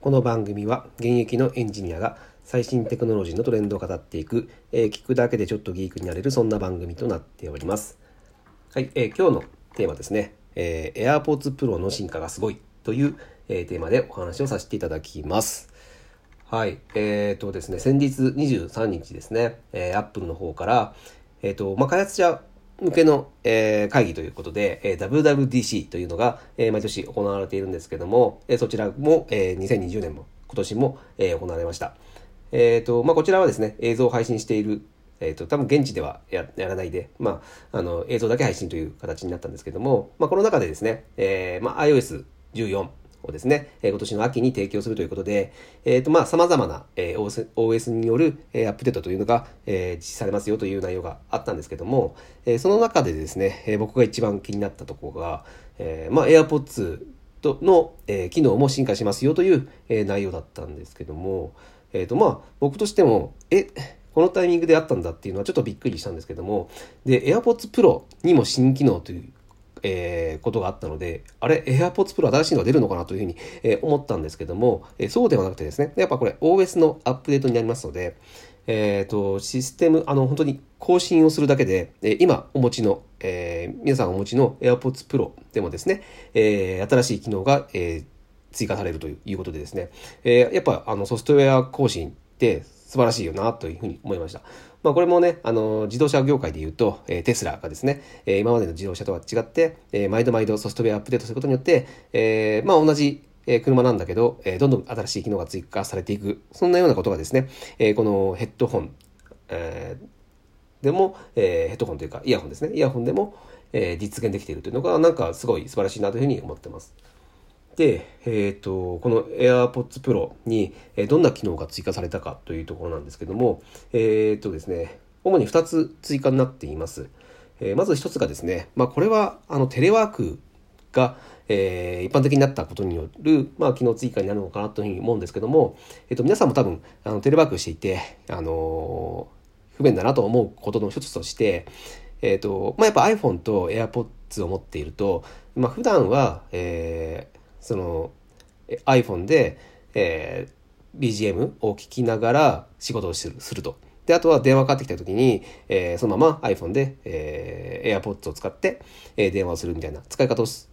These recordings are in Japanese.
この番組は現役のエンジニアが最新テクノロジーのトレンドを語っていく、えー聞くだけでちょっとギークになれるそんな番組となっております。はい、えー今日のテーマですね、えー AirPods Pro の進化がすごいという、えーテーマでお話をさせていただきます。はい、えーとですね、先日23日ですね、えー、Apple の方から、えーと、まあ、開発者向けの、えー会議ということで、えー WWDC というのが、えー毎年行われているんですけども、えーそちらも、えー2020年も今年も、えー行われました。えーと、まあ、こちらはですね、映像を配信しているえっ、と、多分現地ではややらないで、まあ、あの、映像だけ配信という形になったんですけども、まあ、この中でですね、えーまあ、iOS14 をですね、今年の秋に提供するということで、えっ、と、まあ、様々な、え OS, による、アップデートというのが、え実施されますよという内容があったんですけども、えその中でですね、え僕が一番気になったところが、えまあ、AirPods の、え機能も進化しますよという、え内容だったんですけども、えっ、と、まあ、僕としても、え、このタイミングであったんだっていうのはちょっとびっくりしたんですけども、で、AirPods Pro にも新機能という、えーことがあったので、あれ、AirPods Pro 新しいのが出るのかなというふうに、えー思ったんですけども、えーそうではなくてですね、やっぱこれ OS のアップデートになりますので、えっ、と、システム、あの、本当に更新をするだけで、えー今お持ちの、えー皆さんお持ちの AirPods Pro でもですね、えー新しい機能が、えー追加されるということでですね、えーやっぱあのソフトウェア更新って素晴らしいよなというふうに思いました。まあ、これもね、あの自動車業界で言うと、えーテスラがですね、えー今までの自動車とは違って、えー毎度毎度ソフトウェアアップデートすることによって、えまあ、同じえ車なんだけど、えどんどん新しい機能が追加されていく、そんなようなことがですね、えこのヘッドホン、えでも、えヘッドホンというかイヤホンですね、イヤホンでも、え実現できているというのが、なんかすごい素晴らしいなというふうに思ってます。で、えっ、と、この AirPods Pro に、えどんな機能が追加されたかというところなんですけども、えっ、とですね、主に2つ追加になっています。えーまず1つがですね、まあこれはあのテレワークが、えー一般的になったことによる、まあ、機能追加になるのかなというふうに思うんですけども、えっ、と、皆さんも多分、あのテレワークしていて、あの不便だなと思うことの一つとして、えっ、と、まあ、やっぱ iPhone と AirPods を持っていると、まあ、普段は、えーその、iPhone で、えー BGM を聞きながら仕事をするすると。で、あとは電話かかってきた時に、えーそのまま iPhone で、えー AirPods を使って、えー電話をするみたいな使い方をす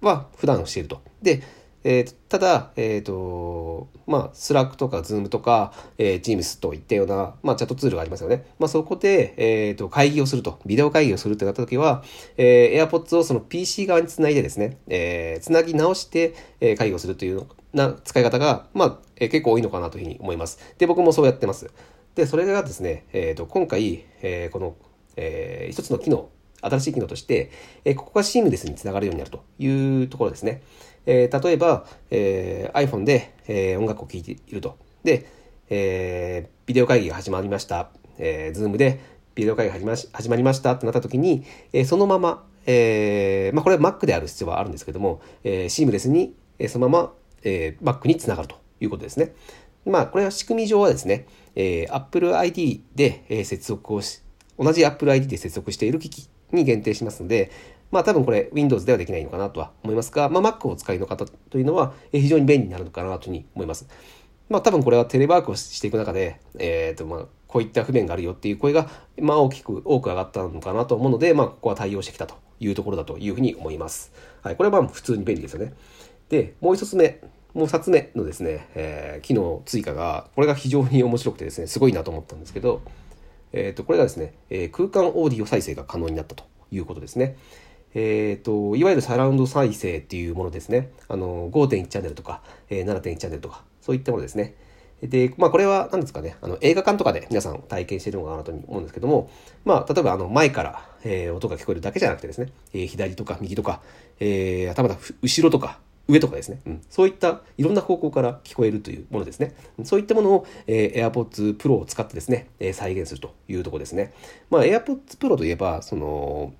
は普段していると。で、えーただ、えっ、と、まあ、 Slack とか Zoom とか、えー、Teams といったような、まあ、チャットツールがありますよね。まあ、そこで、えっ、と、会議をすると、ビデオ会議をするってなった時は、えー、AirPods をその PC 側につないでですね、えーつなぎ直して、えー会議をするというような使い方が、まあ、えー結構多いのかなというふうに思います。で、僕もそうやってます。で、それがですね、えっ、と、今回、えーこの、えー一つの機能、新しい機能として、えここがシームレスにつながるようになるというところですね。え例えば、え iPhone で、え音楽を聴いていると。で、えビデオ会議が始まりました。えー、Zoom でビデオ会議が始まりましたってなった時に、えそのまま、えまあ、これは Mac である必要はあるんですけども、えシームレスに、えそのまま、えー Mac につながるということですね。まあ、これは仕組み上はですね、えー Apple ID で、え接続をし、同じ Apple ID で接続している機器に限定しますので、まあ多分これ Windows ではできないのかなとは思いますが、まあ Mac をお使いの方というのは非常に便利になるのかなというふうに思います。まあ多分これはテレワークをしていく中で、えっ、とまあこういった不便があるよっていう声が、まあ大きく、多く上がったのかなと思うので、まあここは対応してきたというところだというふうに思います。はい。これはまあ普通に便利ですよね。で、もう一つ目、もう二つ目のですね、えー機能追加が、これが非常に面白くてですね、すごいなと思ったんですけど、えっ、と、これがですね、えー空間オーディオ再生が可能になったということですね。えっ、と、いわゆるサラウンド再生っていうものですね。あの、5.1チャンネルとか、えー7.1チャンネルとか、そういったものですね。で、まあこれは何ですかね、あの映画館とかで皆さん体験しているのかなと思うんですけども、まあ例えばあの前から、えー音が聞こえるだけじゃなくてですね、えー左とか右とか、えー、頭だ後ろとか上とかですね、うん、そういったいろんな方向から聞こえるというものですね。そういったものを、えー AirPods Pro を使ってですね、えー再現するというところですね。まあ AirPods Pro といえば、その、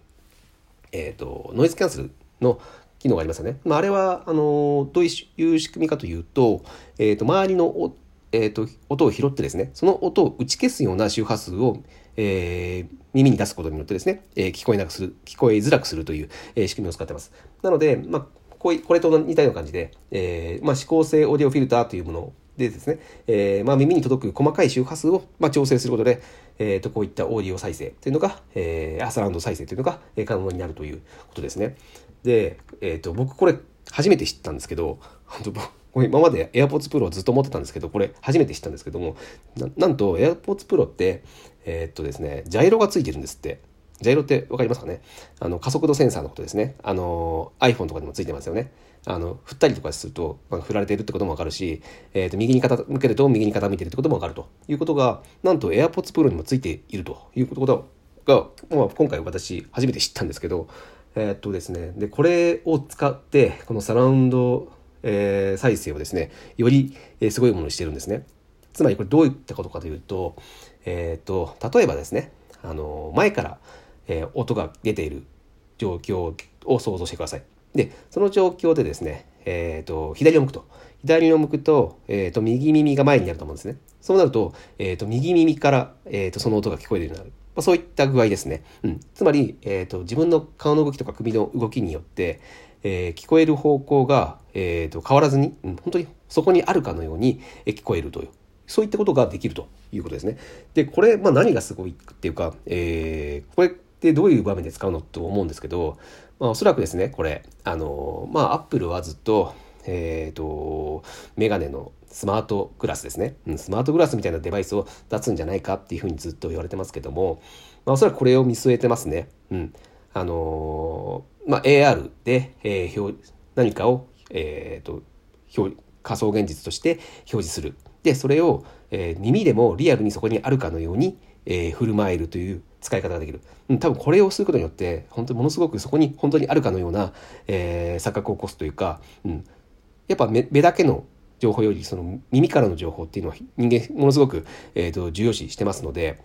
えっ、と、ノイズキャンセルの機能がありますよね。まあ、あれは、あの、どういう仕組みかというと、えっ、と、周りのお、えっ、と、音を拾ってですね、その音を打ち消すような周波数を、えー耳に出すことによってですね、えー聞こえなくする、聞こえづらくするという、えー仕組みを使ってます。なので、まあ、ここういこれと似たような感じで、えー、まあ、指向性オーディオフィルターというものでですね、えー、まあ、耳に届く細かい周波数を、まあ、調整することで、えー、とこういったオーディオ再生というのが、えー、アサラウンド再生というのが可能になるということですね。で、えー、と僕これ初めて知ったんですけど、本当これ今まで AirPods Pro をずっと持ってたんですけど、これ初めて知ったんですけども、ななんと AirPods Pro って、えー、っとですね、ジャイロがついてるんですって。ジャイロって分かりますかね？あの加速度センサーのことですね。あの iPhone とかにもついてますよね。あの振ったりとかすると、まあ、振られてるってことも分かるし、えー、と右に傾けると右に傾いてるってことも分かるということがなんと AirPods Pro にもついているということが、まあ、今回私初めて知ったんですけどえー、っとですねでこれを使ってこのサラウンド、えー、再生をですねより、え、すごいものにしてるんですねつまりこれどういったことかというと,、えー、っと例えばですねあの前から、えー、音が出ている状況を想像してくださいで、その状況でですね、えっ、ー、と、左を向くと。左を向くと、えっ、ー、と、右耳が前になると思うんですね。そうなると、えっ、と、右耳から、えっ、と、その音が聞こえるようになる。まあ、そういった具合ですね。うん。つまり、えっ、と、自分の顔の動きとか首の動きによって、え聞こえる方向が、えっ、と、変わらずに、うん、本当にそこにあるかのように、え聞こえるという。そういったことができるということですね。で、これ、まあ、何がすごいっていうか、えー、これってどういう場面で使うのと思うんですけど、まあ、おそらくですね、これ、あの、まあ、アップルはずっと、えっ、ー、と、メガネのスマートグラスですね、うん、スマートグラスみたいなデバイスを出すんじゃないかっていうふうにずっと言われてますけども、まあ、おそらくこれを見据えてますね。うん。あのまあ、AR で、えー、表何かを、えーと、表仮想現実として表示する。で、それを、えー、耳でもリアルにそこにあるかのように、えー、振る舞えるという使い方ができる。多分これをすることによって、本当にものすごくそこに本当にあるかのような、えー、錯覚を起こすというか、うん、やっぱ目だけの情報よりその耳からの情報っていうのは人間ものすごく、えーと、重要視してますので、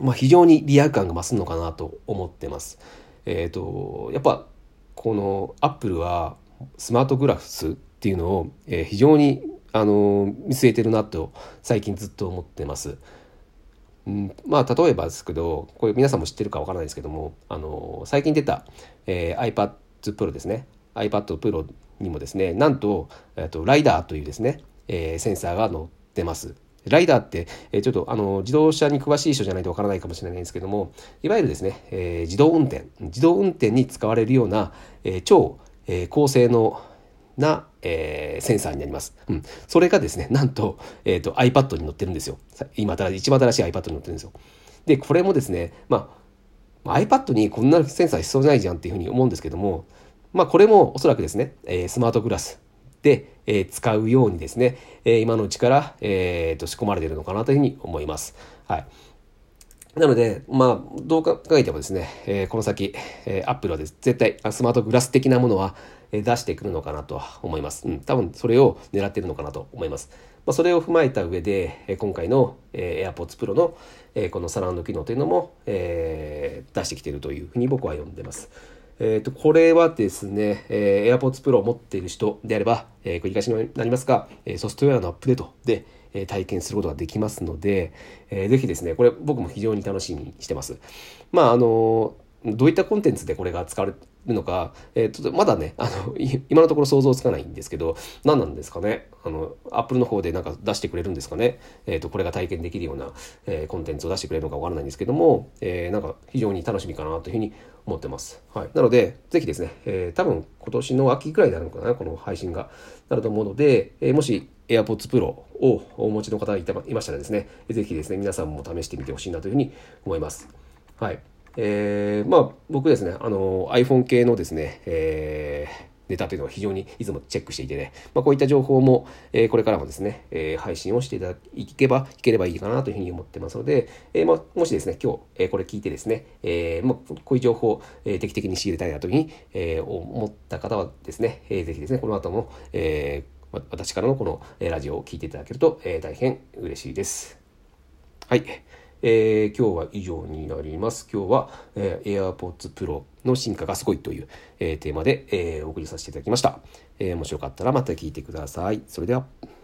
まあ、非常にリアル感が増すのかなと思ってます。えっ、ー、とやっぱこのアップルはスマートグラフスっていうのを、えー、非常にあの見据えてるなと最近ずっと思ってます。うん、まあ例えばですけどこれ皆さんも知ってるかわからないですけどもあの最近出た、えー、iPad Pro ですね iPad Pro にもですねなんと,、えーと、ライダーというですね、えー、センサーが載ってます。ライダーって、えー、ちょっとあの自動車に詳しい人じゃないとわからないかもしれないんですけどもいわゆるですね、えー、自動運転自動運転に使われるような、えー、超、えー、高性能な、えー、センサーになります。うん。それがですね、なんと、えっ、ー、と iPad に載ってるんですよ。今、一番新しい iPad に載ってるんですよ。で、これもですね、まあ、iPad にこんなセンサー必要ないじゃんっていうふうに思うんですけども、まあ、これもおそらくですね、えー、スマートグラスで、えー、使うようにですね、えー、今のうちから、えー、と仕込まれてるのかなというふうに思います。はい。なので、まあ、どう考えてもですね、えー、この先、えー、Apple は、絶対スマートグラス的なものは、出してくるのかなとは思います。うん、多分それを狙っているのかなと思います。まあ、それを踏まえた上で、今回の、AirPods Pro の、このサラウンド機能というのも、え、出してきているというふうに僕は読んでます。えっ、ー、と、これはですね、え、AirPods Pro を持っている人であれば、え、繰り返しになりますが、え、ソフトウェアのアップデートで、え体験することができますので、えー、ぜひですね、これ僕も非常に楽しみにしてます。まあ、あのどういったコンテンツでこれが使われるのか、えー、とまだねあの今のところ想像つかないんですけど何なんですかね？あのアップルの方でなんか出してくれるんですかね、えー、とこれが体験できるような、えー、コンテンツを出してくれるのかわからないんですけども、えー、なんか非常に楽しみかなというふうに思ってます。はい、なのでぜひですね、えー、多分今年の秋ぐらいになるのかな？この配信がなると思うので、えー、もし AirPods Pro をお持ちの方がいましたらですね、ぜひですね、皆さんも試してみてほしいなというふうに思います。はい。えー、まあ僕ですね、あの iPhone 系のですね、えー、ネタというのは非常にいつもチェックしていてね、まあ、こういった情報も、えー、これからもですね、えー、配信をしていただけば、いければいいかなというふうに思ってますので、えー、まあ、もしですね、今日、えー、これ聞いてですね、えー、まあ、こういう情報を、えー、定期的に仕入れたいなというふうに、えー、思った方はですね、えー、ぜひですね、この後も、えー、私からのこのラジオを聞いていただけると、えー、大変嬉しいです。はい。えー、今日は以上になります。今日は、えー、AirPods Pro の進化がすごいという、えー、テーマで、えー、お送りさせていただきました、えー。面白かったらまた聞いてください。それでは。